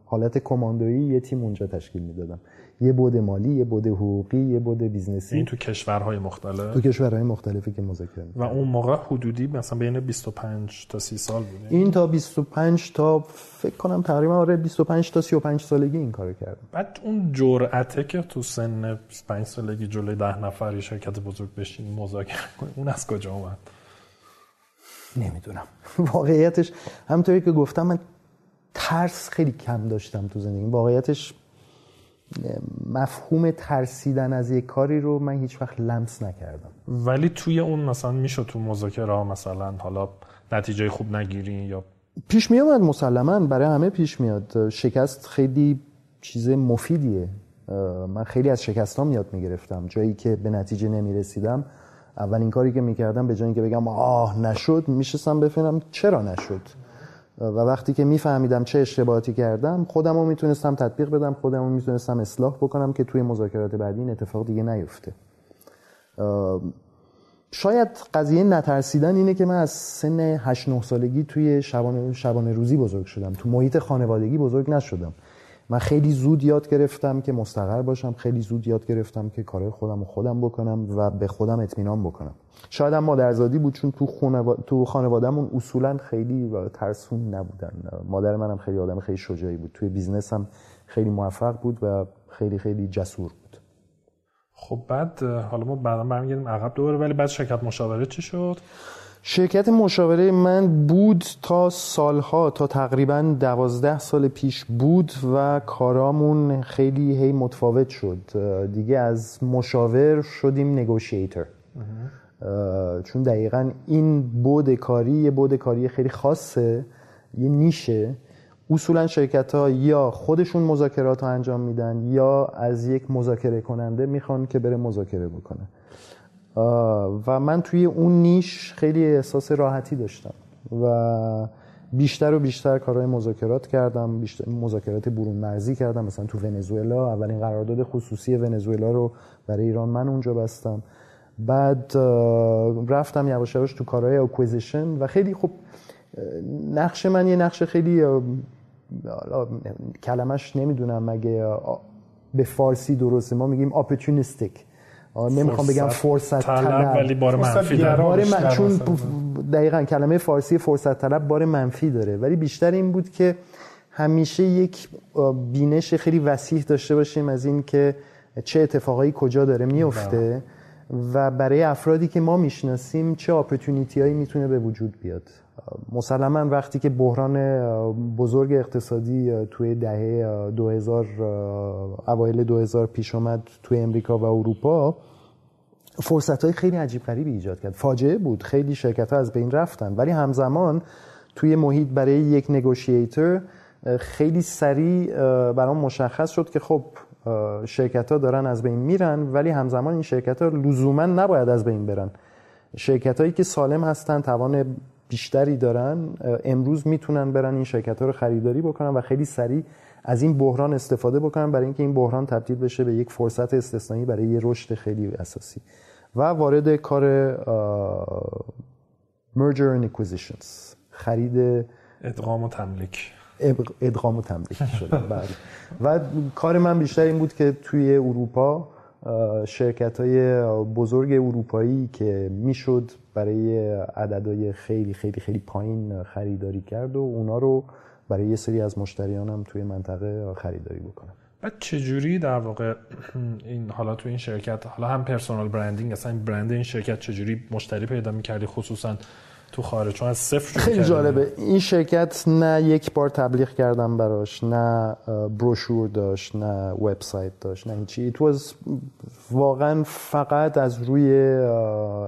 حالت کماندویی یه تیم اونجا تشکیل می‌دادم. یه بود مالی یه بود حقوقی یه بود بیزنسی. این تو کشورهای مختلف؟ تو کشورهای مختلفی که مذاکره و اون موقع حدودی مثلا بین 25 تا 30 سال بود این تا 25 تا فکر کنم تقریبا آره 25 تا 35 سالگی این کارو کردم بعد اون جرأته که تو سن 25 سالگی جلوی ده نفری شرکت بزرگ بشین مذاکره کنی اون از کجا اومد؟ نمی‌دونم. واقعیتش همونطوری که گفتم من ترس خیلی کم داشتم تو زندگی واقعیتش مفهوم ترسیدن از یک کاری رو من هیچ وقت لمس نکردم. ولی توی اون مثلا میشه تو مذاکره ها مثلا حالا نتیجه خوب نگیری یا پیش میاد مسلما برای همه پیش میاد. شکست خیلی چیز مفیدیه. من خیلی از شکستام یاد می‌گرفتم. جایی که به نتیجه نمی‌رسیدم اولین کاری که می‌کردم به جایی اینکه بگم آه نشد میشستم بفهمم چرا نشد. و وقتی که میفهمیدم چه اشتباهاتی کردم خودم رو می‌تونستم تطبیق بدم خودم رو می‌تونستم اصلاح بکنم که توی مذاکرات بعدی این اتفاق دیگه نیفته. شاید قضیه نترسیدن اینه که من از سن 8 9 سالگی توی شبانه, شبانه روزی بزرگ شدم. تو محیط خانوادگی بزرگ نشدم. من خیلی زود یاد گرفتم که مستقر باشم خیلی زود یاد گرفتم که کارهای خودم رو خودم بکنم و به خودم اطمینان بکنم. شاید هم مادرزادی بود چون تو, خانوا... تو خانوادهمون اصولا خیلی ترسون نبودن. مادر منم خیلی آدم خیلی شجاعی بود. توی بیزنس هم خیلی موفق بود و خیلی خیلی جسور بود. خب بعد حالا ما بعدا برمیگردیم عقب دوباره ولی بعد شرکت مشاوره چی شد؟ شرکت مشاوره من بود تا سالها تا تقریبا دوازده سال پیش بود و کارامون خیلی هی متفاوت شد. دیگه از مشاور شدیم نگوشیتر. چون دقیقا این بود کاری یه بود کاری خیلی خاصه یه نیشه. اصولا شرکت ها یا خودشون مذاکرات رو انجام میدن یا از یک مذاکره کننده می‌خوان که بره مذاکره بکنه. و من توی اون نیش خیلی احساس راحتی داشتم و بیشتر و بیشتر کارهای مذاکرات کردم بیشتر مذاکرات برون مرزی کردم مثلا تو ونزوئلا. اولین قرارداد خصوصی ونزوئلا رو برای ایران من اونجا بستم. بعد رفتم یواش یواش تو کارهای acquisition و خیلی خوب نقش من یه نقش خیلی کلمش نمی‌دونم مگه به فارسی درسته؟ ما میگیم opportunistic نمی‌خوام بگم فرصت طلب ولی بار منفی داره. بار من... چون دقیقا کلمه فارسی فرصت طلب بار منفی داره. ولی بیشتر این بود که همیشه یک بینش خیلی وسیع داشته باشیم از این که چه اتفاقایی کجا داره میفته. بله. و برای افرادی که ما می‌شناسیم چه اپورتونیتی هایی می‌تونه به وجود بیاد. مسلما وقتی که بحران بزرگ اقتصادی توی دهه 2000 اوایل 2000 پیش اومد توی امریکا و اروپا فرصت های خیلی عجیب غریبی ایجاد کرد. فاجعه بود. خیلی شرکت ها از بین رفتن. ولی همزمان توی محیط برای یک نگوشیتر خیلی سریع برام مشخص شد که خب شرکت ها دارن از بین میرن ولی همزمان این شرکت ها لزوما نباید از بین برن. شرکت هایی که سالم هستن توان بیشتری دارن امروز می‌تونن برن این شرکت ها رو خریداری بکنن و خیلی سریع از این بحران استفاده بکنن برای اینکه این بحران تبدیل بشه به یک فرصت استثنایی برای یه رشد خیلی اساسی. و وارد کار merger and acquisitions خرید ادغام و تملیک ادغام و تملیک شده. بله. و کار من بیشتر این بود که توی اروپا شرکت های بزرگ اروپایی که می‌شد برای عددهای خیلی خیلی خیلی پایین خریداری کرد و اونا رو برای یه سری از مشتریانم توی منطقه خریداری بکنم. بعد چجوری در واقع این حالا تو این شرکت حالا هم پرسونال برندینگ اصلا برند این شرکت چجوری مشتری پیدا می‌کردی؟ خصوصا تو خارج چون از صفر خیلی جالبه. این شرکت نه یک بار تبلیغ کردم براش نه بروشور داشت نه وبسایت داشت نه هیچی تو از واقعا فقط از روی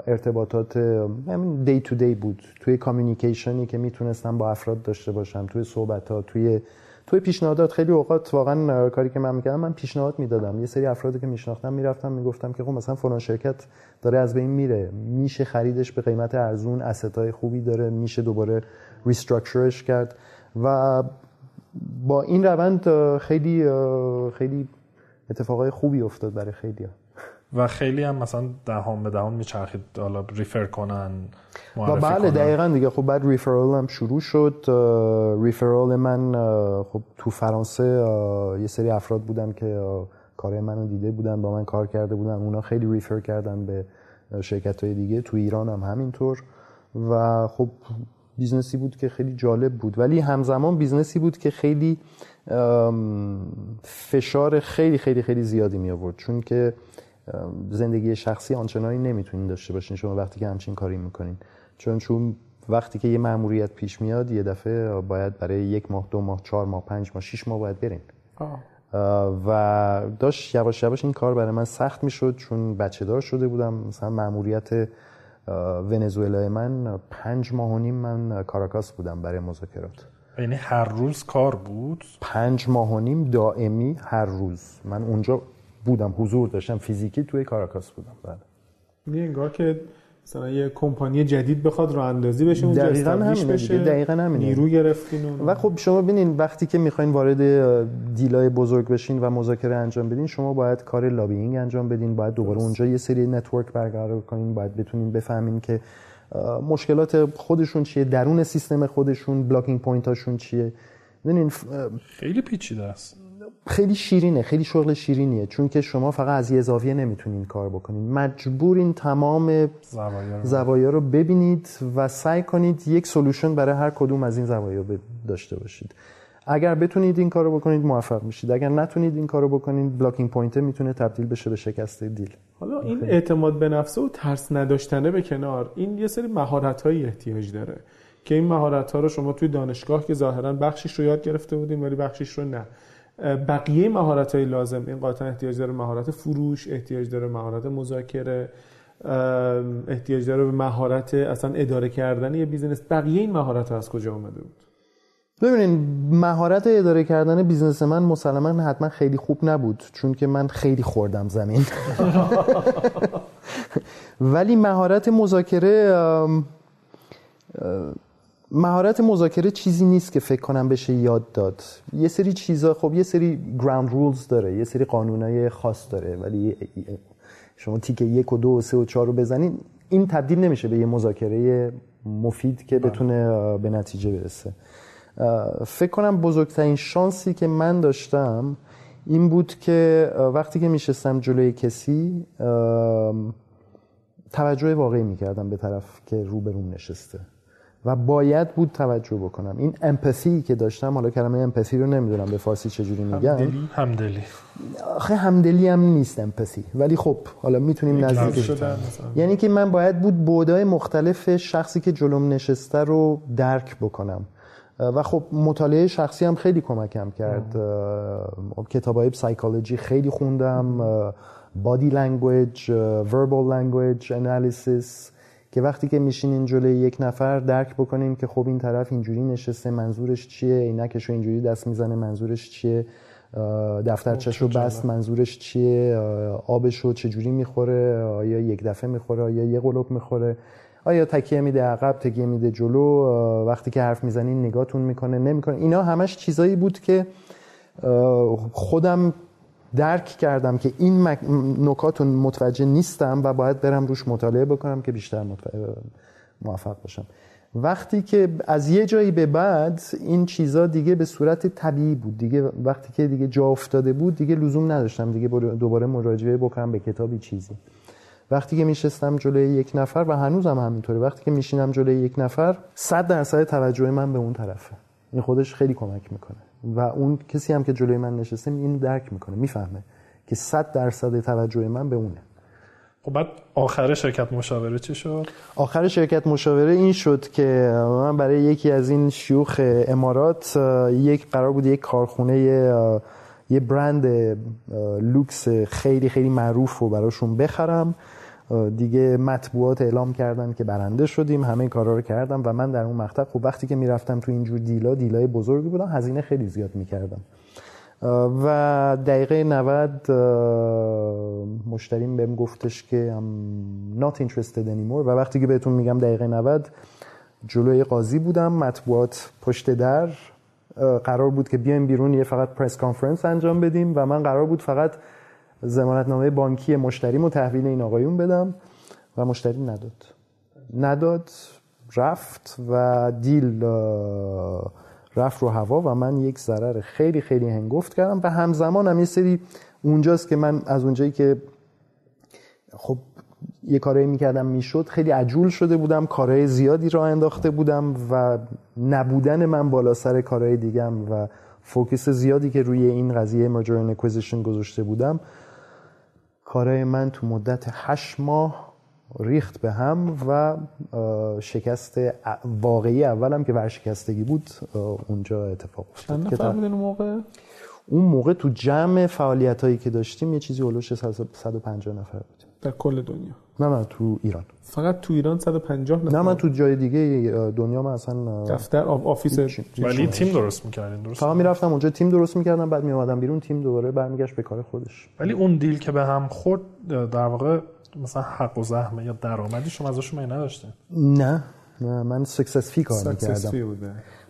ارتباطات همین دی تو دی بود. توی کامیونیکیشنی که می‌تونستم با افراد داشته باشم توی صحبت ها توی توی پیشنهادات خیلی اوقات واقعا کاری که من می‌کردم من پیشنهاد می‌دادم. یه سری افرادی که میشناختم می‌رفتم می‌گفتم که خب مثلا فلان شرکت داره از بین میره. میشه خریدش به قیمت ارزون اسطای خوبی داره میشه دوباره ریستراکچرش کرد. و با این روند خیلی خیلی اتفاقای خوبی افتاد برای خیلی و خیلی هم مثلا دهان به دهان میچرخید حالا ریفر کنن و بله دقیقا دیگه. خب بعد ریفرال هم شروع شد. ریفرال من خب تو فرانسه یه سری افراد بودن که کار منو دیده بودن با من کار کرده بودن. اونا خیلی refer کردن به شرکت های دیگه. تو ایران هم همینطور. و خب بیزنسی بود که خیلی جالب بود. ولی همزمان بیزنسی بود که خیلی فشار خیلی خیلی خیلی زیادی می آورد چون که زندگی شخصی آنچنانی نمی‌تونین داشته باشین. شما وقتی که همچین کاری می‌کنین. چون چون وقتی که یه مأموریت پیش میاد یه دفعه باید برای یک ماه دو ماه چهار ماه پنج ماه شش ماه باید برین. و داشت یواش یواش این کار برای من سخت می‌شد. چون بچه دار شده بودم. مثلا مأموریت ونزوئلا من پنج ماه و نیم من کاراکاس بودم برای مذاکرات. یعنی هر روز کار بود؟ پنج ماه و نیم دائمی هر روز. من اونجا بودم حضور داشتم فیزیکی توی کاراکاس بودم بله. انگار که مثلا یه کمپانی جدید بخواد راه اندازی بشه اونجا دقیقاً همینه بشه دقیقاً همینه. نیرو گرفتین و خب شما ببینین وقتی که می‌خواین وارد deal ای بزرگ بشین و مذاکره انجام بدین شما باید کار lobbying انجام بدین باید دوباره اونجا یه سری network برقرار کنین باید بتونین بفهمین که مشکلات خودشون چیه درون سیستم خودشون blocking point هاشون چیه. ببینین خیلی پیچیده است. خیلی شیرینه خیلی شغل شیرینیه. چون که شما فقط از یه زاویه نمی‌تونین کار بکنین. مجبورین تمام زوایا رو. ببینید و سعی کنید یک solution برای هر کدوم از این زوایا داشته باشید. اگر بتونید این کارو بکنید موفق میشید. اگر نتونید این کارو بکنید blocking point می‌تونه تبدیل بشه به شکست deal. حالا این اعتماد به نفسه و ترس نداشتنه به کنار این یه سری مهارت احتیاج داره که این مهارت ها رو شما توی دانشگاه که ظاهرا بخشش رو یاد گرفته بودین ولی بخشش رو نه. بقیه مهارت های لازم این قاطعا احتیاج داره مهارت فروش احتیاج داره مهارت مذاکره احتیاج داره به مهارت اصلا اداره کردن یه بیزنس بقیه این مهارت ها از کجا اومده بود؟ ببینین مهارت اداره کردن بیزنس من مسلما حتما خیلی خوب نبود چون که من خیلی خوردم زمین. ولی مهارت مذاکره مهارت مذاکره چیزی نیست که فکر کنم بشه یاد داد. یه سری چیزا خب یه سری ground rules داره یه سری قانونای خاص داره ولی شما تیک یک و دو و سه و چهار رو بزنین این تبدیل نمیشه به یه مذاکره مفید که بتونه به نتیجه برسه. فکر کنم بزرگترین شانسی که من داشتم این بود که وقتی که میشستم جلوی کسی توجه واقعی می‌کردم به طرف که روبروم نشسته. و باید بود توجه بکنم. این امپاتی که داشتم حالا کلمه امپاتی رو نمی‌دونم به فارسی چجوری میگم همدلی. همدلی. آخه همدلی هم نیست امپاتی ولی خب حالا می‌تونیم نزدیکش یعنی که من باید بود بعدای مختلف شخصی که جلوم نشسته رو درک بکنم. و خب مطالعه شخصی هم خیلی کمکم کرد. کتاب های سایکولوژی خیلی خوندم. body language verbal language analysis که وقتی که میشینین جلوی یک نفر درک بکنین که خب این طرف اینجوری نشسته منظورش چیه عینکش رو اینجوری دست می‌زنه منظورش چیه دفترچش رو بست منظورش چیه آبش رو چجوری می‌خوره آیا یک دفعه می‌خوره آیا یه قلوب می‌خوره آیا تکیه میده عقب تکیه میده جلو وقتی که حرف می‌زنین نگاهتون می‌کنه نمی‌کنه. اینا همش چیزایی بود که خودم درک کردم که این نکات متوجه نیستم و باید برم روش مطالعه بکنم که بیشتر موفق باشم. وقتی که از یه جایی به بعد این چیزا دیگه به صورت طبیعی بود دیگه وقتی که دیگه جا افتاده بود دیگه لزوم نداشتم دیگه دوباره مراجعه بکنم به کتابی چیزی. وقتی که میشستم جلوی یک نفر و هنوزم همینطوره وقتی که میشینم جلوی یک نفر صد درصد توجه من به اون طرفه. این خودش خیلی کمک می‌کنه. و اون کسی هم که جلوی من نشسته این درک می‌کنه می‌فهمه که صد درصد توجه من به اونه خب بعد آخر شرکت مشاوره چی شد؟ آخر شرکت مشاوره این شد که من برای یکی از این شیوخ امارات یک قرار بود یک کارخونه یه برند لوکس خیلی خیلی معروف رو براشون بخرم دیگه مطبوعات اعلام کردن که برنده شدیم همه کارا رو کردم و من در اون مقطع خب وقتی که می‌رفتم تو اینجور دیلا دیلای بزرگی بودم هزینه خیلی زیاد می‌کردم. و دقیقه 90 مشتریم بهم گفتش که I'm not interested anymore. و وقتی که بهتون میگم دقیقه 90 جلوی قاضی بودم مطبوعات پشت در قرار بود که بیایم بیرون یه فقط پرس کانفرنس انجام بدیم و من قرار بود فقط زمانتنامه بانکی مشتری تحویل این آقایون بدم و مشتری نداد. نداد رفت و دیل رفت رو هوا و من یک ضرر خیلی خیلی هنگفت کردم و همزمان هم یه سری اونجاست که من از اونجایی که خب یه کارایی می‌کردم می‌شد خیلی عجول شده بودم کارهای زیادی را انداخته بودم و نبودن من بالا سر کارهای دیگم و focus زیادی که روی این قضیه merger acquisition گذاشته بودم کارهای من تو مدت هشت ماه ریخت به هم و شکست واقعی اولم که ورشکستگی بود اونجا اتفاق افتاد. چند نفر بودن اون موقع؟ اون موقع تو جمع فعالیت هایی که داشتیم یه چیزی هلوش 150 نفر بود. در کل دنیا. نه من تو ایران. فقط تو ایران 150 نفر. نه من تو جای دیگه دنیا من اصلا دفتر office ولی تیم درست می‌کردین درست فقط می‌رفتم اونجا تیم درست می‌کردم بعد میومدم بیرون تیم دوباره برمیگشت به کار خودش. ولی اون deal که به هم خورد در واقع مثلا حق الزحمه یا درآمدی شما ازشون می نداشته نه نه. من success fee کار می‌کردم.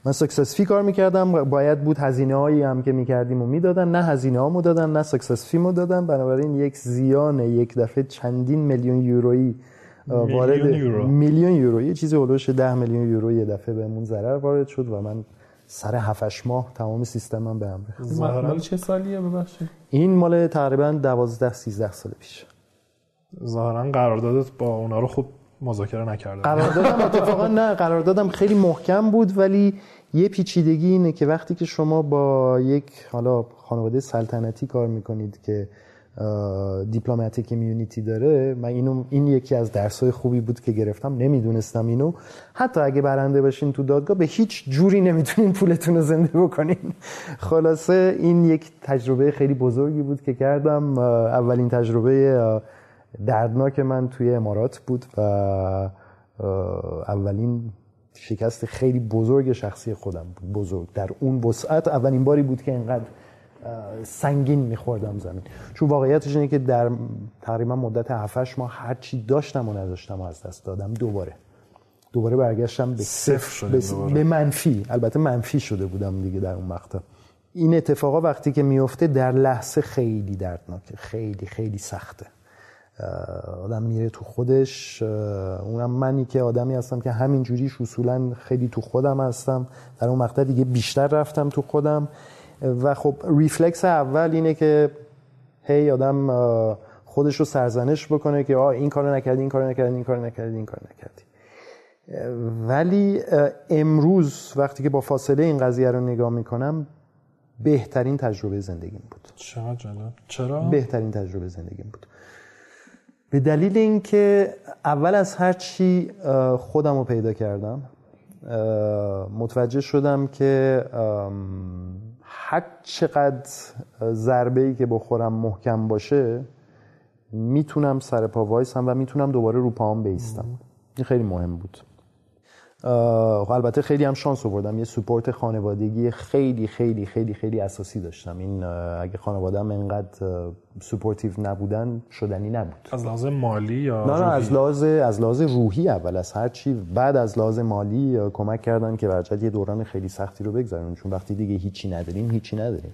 من success fee کار می‌کردم. باید بود هزینه هایی هم که می‌کردیم و می‌دادن. نه هزینه هامو دادن نه success fee مو دادن. بنابراین یک زیان یک دفعه چندین میلیون یورویی وارد میلیون یورو یه چیزی هلوش ده میلیون یورو یه دفعه بهمون ضرر وارد شد و من سر 7 ماه تمام سیستمم به هم ریخت. مال چه سالیه؟ ببخشید. این مال تقریبا 12 13 سال پیش ظاهرا قراردادت با اونا رو خوب مذاکره نکرده قراردادم اتفاقا نه قراردادم خیلی محکم بود ولی یه پیچیدگی اینه که وقتی که شما با یک حالا خانواده سلطنتی کار می‌کنید که دیپلماتیک کمیونیتی داره من اینو این یکی از درسای خوبی بود که گرفتم نمی‌دونستم اینو. حتی اگه برنده باشین تو دادگاه به هیچ جوری نمی‌تونین پولتون رو زنده بکنین. خلاصه این یک تجربه خیلی بزرگی بود که کردم. اولین تجربه دردناک من توی امارات بود و اولین شکست خیلی بزرگ شخصی خودم بود. بزرگ. در اون وسعت اولین باری بود که انقدر سنگین میخوردم زمین. چون واقعیتش اینه که در تقریبا مدت 7 ماه هر چی داشتم و نداشتم و از دست دادم دوباره. دوباره برگشتم به صفر به, به منفی. البته منفی شده بودم دیگه در اون مقطع این اتفاقا وقتی که میفته در لحظه خیلی دردناکه. خیلی خیلی سخته. آدم میره تو خودش. اونم منی که آدمی هستم که همین جوریش اصولا خیلی تو خودم هستم. در اون مقطع دیگه بیشتر رفتم تو خودم. و خب ریفلکس اول اینه که هی آدم خودش رو سرزنش بکنه که آه این کارو نکردی این کارو نکردی این کارو نکردی این کارو نکردی. ولی امروز وقتی که با فاصله این قضیه رو نگاه می‌کنم بهترین تجربه زندگیم بود. چرا؟ بهترین تجربه زندگیم بود. به دلیل اینکه اول از هر چی خودم رو پیدا کردم متوجه شدم که هر چقدر ضربه ای که بخورم محکم باشه می‌تونم سر پا وایسم و می‌تونم دوباره رو پاهم بیستم. این خیلی مهم بود. البته خیلی هم شانس آوردم. یه support خانوادگی خیلی خیلی خیلی خیلی اساسی داشتم. این اگه خانواده‌ام انقدر supportive نبودن شدنی نبود. از لحاظ مالی یا نه نه از لحاظ از لحاظ روحی اول از هر چی. بعد از لحاظ مالی کمک کردن که برجت یه دوران خیلی سختی رو بگذرونیم چون وقتی دیگه هیچی نداریم هیچی نداریم.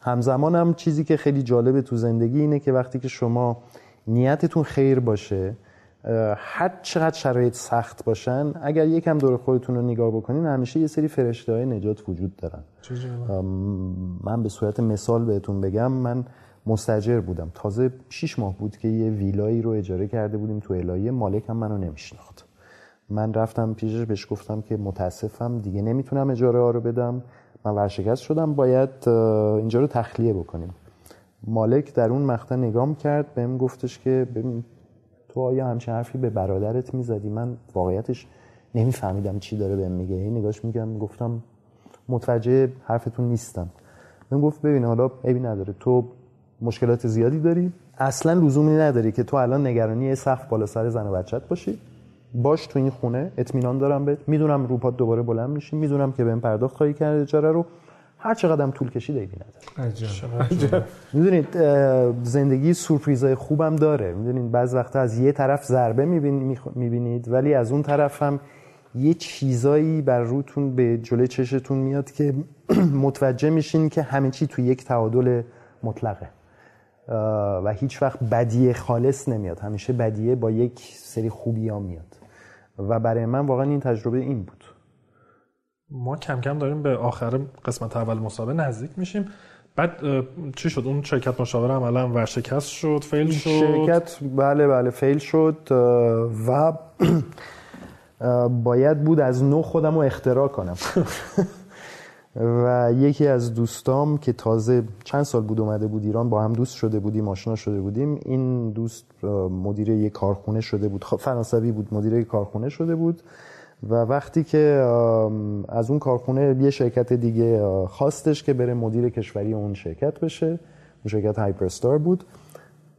همزمان هم چیزی که خیلی جالبه تو زندگی اینه که وقتی که شما نیتتون خیر باشه هر چقدر شرایط سخت باشن اگر یکم دور خودتون رو نگاه بکنین همیشه یه سری فرشته های نجات وجود دارن. من به صورت مثال بهتون بگم من مستجر بودم. تازه 6 ماه بود که یه ویلایی رو اجاره کرده بودیم تو الهیه مالک هم منو نمیشناخت. من رفتم پیشش بهش گفتم که متاسفم دیگه نمی‌تونم اجاره ها رو بدم. من ورشکست شدم. باید اینجا رو تخلیه بکنیم. مالک در اون مقطع نگام کرد بهم گفتش که ببین تو آیا همچین حرفی به برادرت می‌زدی؟ من واقعیتش نمیفهمیدم چی داره بهم میگه. این نگاش میگم گفتم متوجه حرفتون نیستم. من گفت ببین حالا عیبی نداره. تو مشکلات زیادی داری. اصلا لزومی نداری که تو الان نگرانی سقف بالا سر زن و بچت باشی. باش تو این خونه اطمینان دارم بهت. می‌دونم روپات دوباره بلند میشی. می‌دونم که بهم پرداخت خواهی کرد اجاره رو. هر چقدر طول کشید ایبی نداره. می‌دونید زندگی سورپریزای خوبم داره. می‌دونید بعض وقتا از یه طرف ضربه می‌بینید ولی از اون طرف هم یه چیزایی بر روتون به جلوی چشتون میاد که متوجه میشین که همه چی تو یک تعادل مطلقه. و هیچ وقت بدیه خالص نمیاد. همیشه بدیه با یک سری خوبی ها میاد. و برای من واقعا این تجربه این بود. ما کم کم داریم به آخر قسمت اول مسابقه نزدیک میشیم. بعد چی شد؟ اون شرکت مشاور عملا ورشکست شد فیل شد؟ شرکت بله بله فیل شد و باید بود از نو خودم رو اختراع کنم. و یکی از دوستام که تازه چند سال بود اومده بود ایران با هم دوست شده بودیم آشنا شده بودیم. این دوست مدیر یک کارخونه شده بود. خب، فرانسوی بود مدیر یک کارخونه شده بود. و وقتی که از اون کارخونه یه شرکت دیگه خواستش که بره مدیر کشوری اون شرکت بشه اون شرکت هایپرستار بود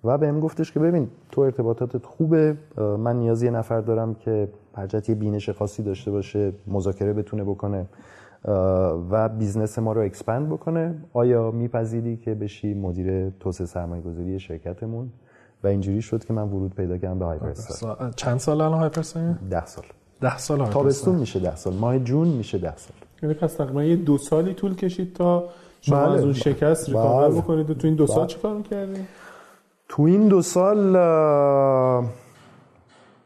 و بهم گفتش که ببین تو ارتباطاتت خوبه من نیاز یه نفر دارم که برجت یه بینش خاصی داشته باشه مذاکره بتونه بکنه و business ما رو expand بکنه آیا میپذیری که بشی مدیر توسعه سرمایه گذاری شرکتمون؟ و اینجوری شد که من ورود پیدا کردم به هایپرستار چند سال الان هایپرستار ده سال. ده سال تابستون میشه ده سال. ماه جون میشه ده سال. یعنی پس تقریبا یه دو سالی طول کشید تا شما بله. از اون شکست ریکاور بله. بکنید. و تو این دو سال بله. چی کار کردید تو این دو سال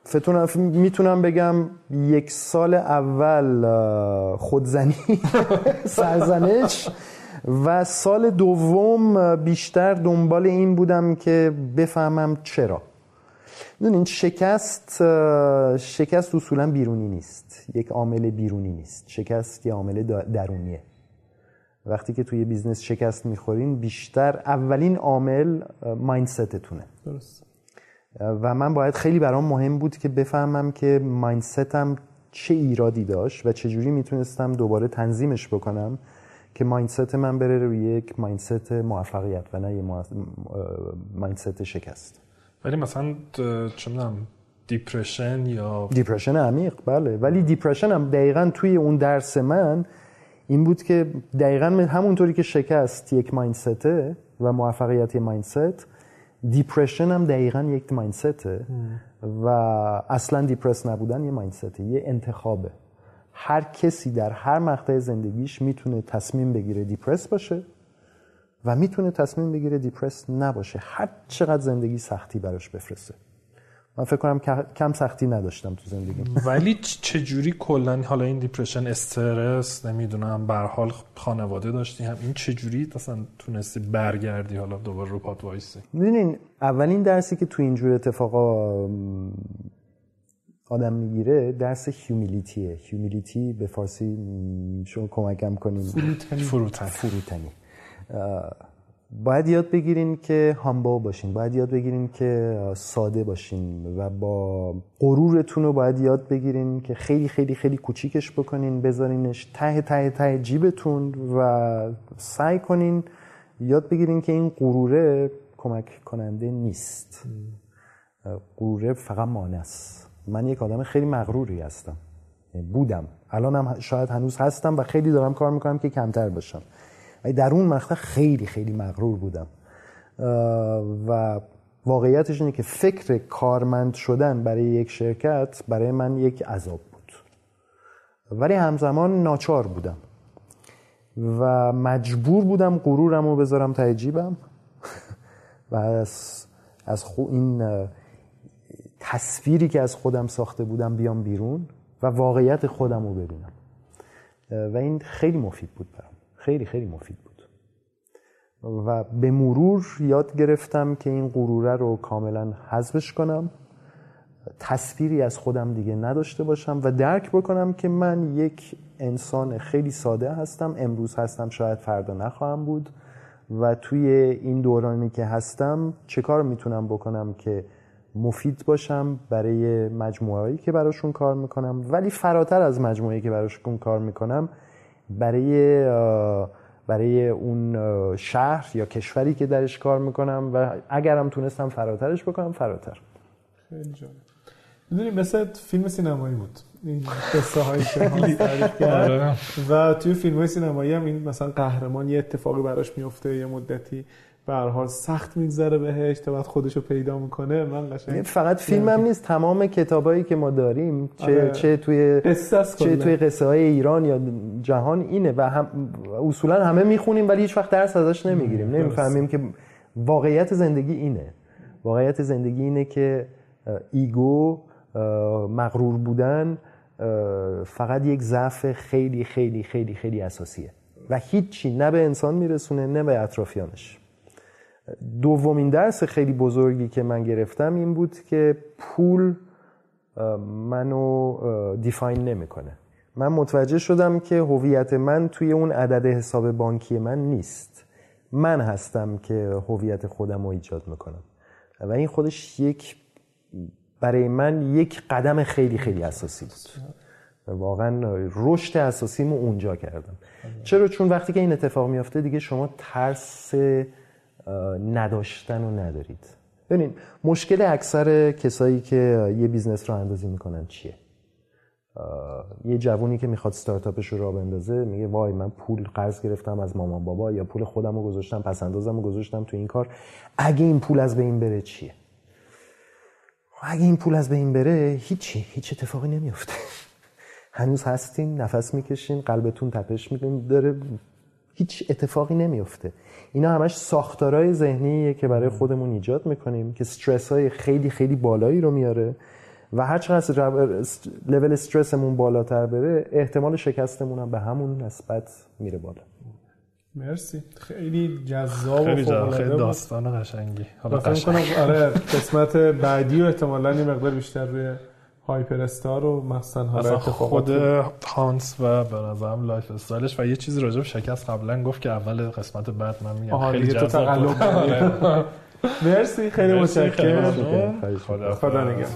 فتونم می‌تونم بگم یک سال اول خودزنی سرزنش و سال دوم بیشتر دنبال این بودم که بفهمم چرا. این شکست شکست اصولا بیرونی نیست. یک عامل بیرونی نیست. شکست یه عامل درونیه. وقتی که توی business شکست می‌خورین بیشتر اولین عامل mindset تونه درست. و من باید خیلی برام مهم بود که بفهمم که mindset م چه ایرادی داشت و چجوری می‌تونستم دوباره تنظیمش بکنم که mindset من بره روی یک mindset موفقیت و نه mindset شکست. ولی مثلا چه می‌دونم depression یا depression عمیق بله. ولی depression هم دقیقا توی اون درس من این بود که دقیقا همونطوری که شکست یک mindset ه و موفقیت mindset depression هم دقیقا یک mindset ه و اصلا depress نبودن یه mindset ه یه انتخابه. هر کسی در هر مقطع زندگیش می‌تونه تصمیم بگیره depress باشه. و می‌تونه تصمیم بگیره depress نباشه. هر چقدر زندگی سختی براش بفرسته. من فکر کنم کم سختی نداشتم تو زندگی ولی چجوری کلا حالا این depression استرس نمی‌دونم به حال خانواده داشتی هم این چجوری اصلا تونستی برگردی حالا دوباره رو پات وایسی؟ می‌دونین اولین درسی که تو اینجور اتفاقا آدم می‌گیره درس humility ه humility به فارسی شما کمکم کنیم فروتنی. فروتنی, فروتنی. باید یاد بگیرین که هامبا باشین باید یاد بگیرین که ساده باشین و با غرورتون رو باید یاد بگیرین که خیلی خیلی خیلی کوچیکش بکنین بذارینش ته ته ته جیبتون و سعی کنین یاد بگیرین که این غروره کمک کننده نیست. غروره فقط مانع است. من یک آدم خیلی مغروری هستم. بودم. الانم شاید هنوز هستم و خیلی دارم کار می‌کنم که کمتر باشم. و در اون مقطع خیلی خیلی مغرور بودم. و واقعیتش اینه که فکر کارمند شدن برای یک شرکت برای من یک عذاب بود. ولی همزمان ناچار بودم. و مجبور بودم غرورم رو بذارم ته جیبم. و از, از خو این تصویری که از خودم ساخته بودم بیام بیرون و واقعیت خودم رو ببینم. و این خیلی مفید بود برام. خیلی خیلی مفید بود. و به مرور یاد گرفتم که این غروره رو کاملا حذفش کنم. تصویری از خودم دیگه نداشته باشم و درک بکنم که من یک انسان خیلی ساده هستم. امروز هستم شاید فردا نخواهم بود. و توی این دورانی که هستم چه کار می‌تونم بکنم که مفید باشم برای مجموعهایی که براشون کار می‌کنم؟ ولی فراتر از مجموعهایی که براشون کار می‌کنم برای برای اون شهر یا کشوری که درش کار می‌کنم و اگرم تونستم فراترش بکنم فراتر. خیلی جالب. می‌دونی مثل فیلم سینمایی بود. این قصه های آره. و توی فیلم های سینمایی هم این مثلا قهرمان یه اتفاقی براش میفته یه مدتی. به حال سخت میگذره بهش تا بعد خودش رو پیدا می‌کنه. من قشنگ فقط فیلم هم نیست تمام کتابایی که ما داریم چه آره. چه توی چه توی قصه های ایران یا جهان اینه و هم اصولا همه می‌خونیم ولی هیچ وقت درس ازش نمی‌گیریم. نمی‌فهمیم که واقعیت زندگی اینه. واقعیت زندگی اینه که ایگو مغرور بودن فقط یک ضعف خیلی خیلی خیلی خیلی اساسیه. و هیچی نه به انسان میرسونه نه به اطرافیانش. دومین درس خیلی بزرگی که من گرفتم این بود که پول منو دیفاین نمی‌کنه. من متوجه شدم که هویت من توی اون عدد حساب بانکی من نیست. من هستم که هویت خودم رو ایجاد می‌کنم. و این خودش یک برای من یک قدم خیلی خیلی اساسی بود. واقعا رشد اساسیمو اونجا کردم. چرا؟ چون وقتی که این اتفاق میافته دیگه شما ترس نداشتن رو ندارید. ببینید مشکل اکثر کسایی که یه business راه اندازی می‌کنن چیه؟ یه جوونی که می‌خواد ستارتاپش رو راه بندازه میگه وای من پول قرض گرفتم از مامان بابا یا پول خودم رو گذاشتم پس اندازم رو گذاشتم تو این کار. اگه این پول از بین بره چیه؟ اگه این پول از بین بره هیچی هیچ اتفاقی نمیفته هنوز هستین نفس می‌کشین قلبتون تپش می‌کنین داره هیچ اتفاقی نمیفته. اینا همش ساختارهای ذهنیه که برای خودمون ایجاد می‌کنیم که استرس های خیلی خیلی بالایی رو میاره و هر چقدر لول استرسمون بالاتر بره احتمال شکستمون هم به همون نسبت میره بالا. مرسی. خیلی جذاب خیلی, جذاب. خیلی داستان قشنگی. حالا قشنگ. آره قسمت بعدی و احتمالاً یه مقدار بیشتر روی هایپر استار و مثلا حالا خود هانس و به نظرم lifestyle ش و یه چیزی راجع به شکست قبلا گفت که اول قسمت بعد من میگم. خیلی جذاب مرسی خیلی متشکرم. خدا نگهدار.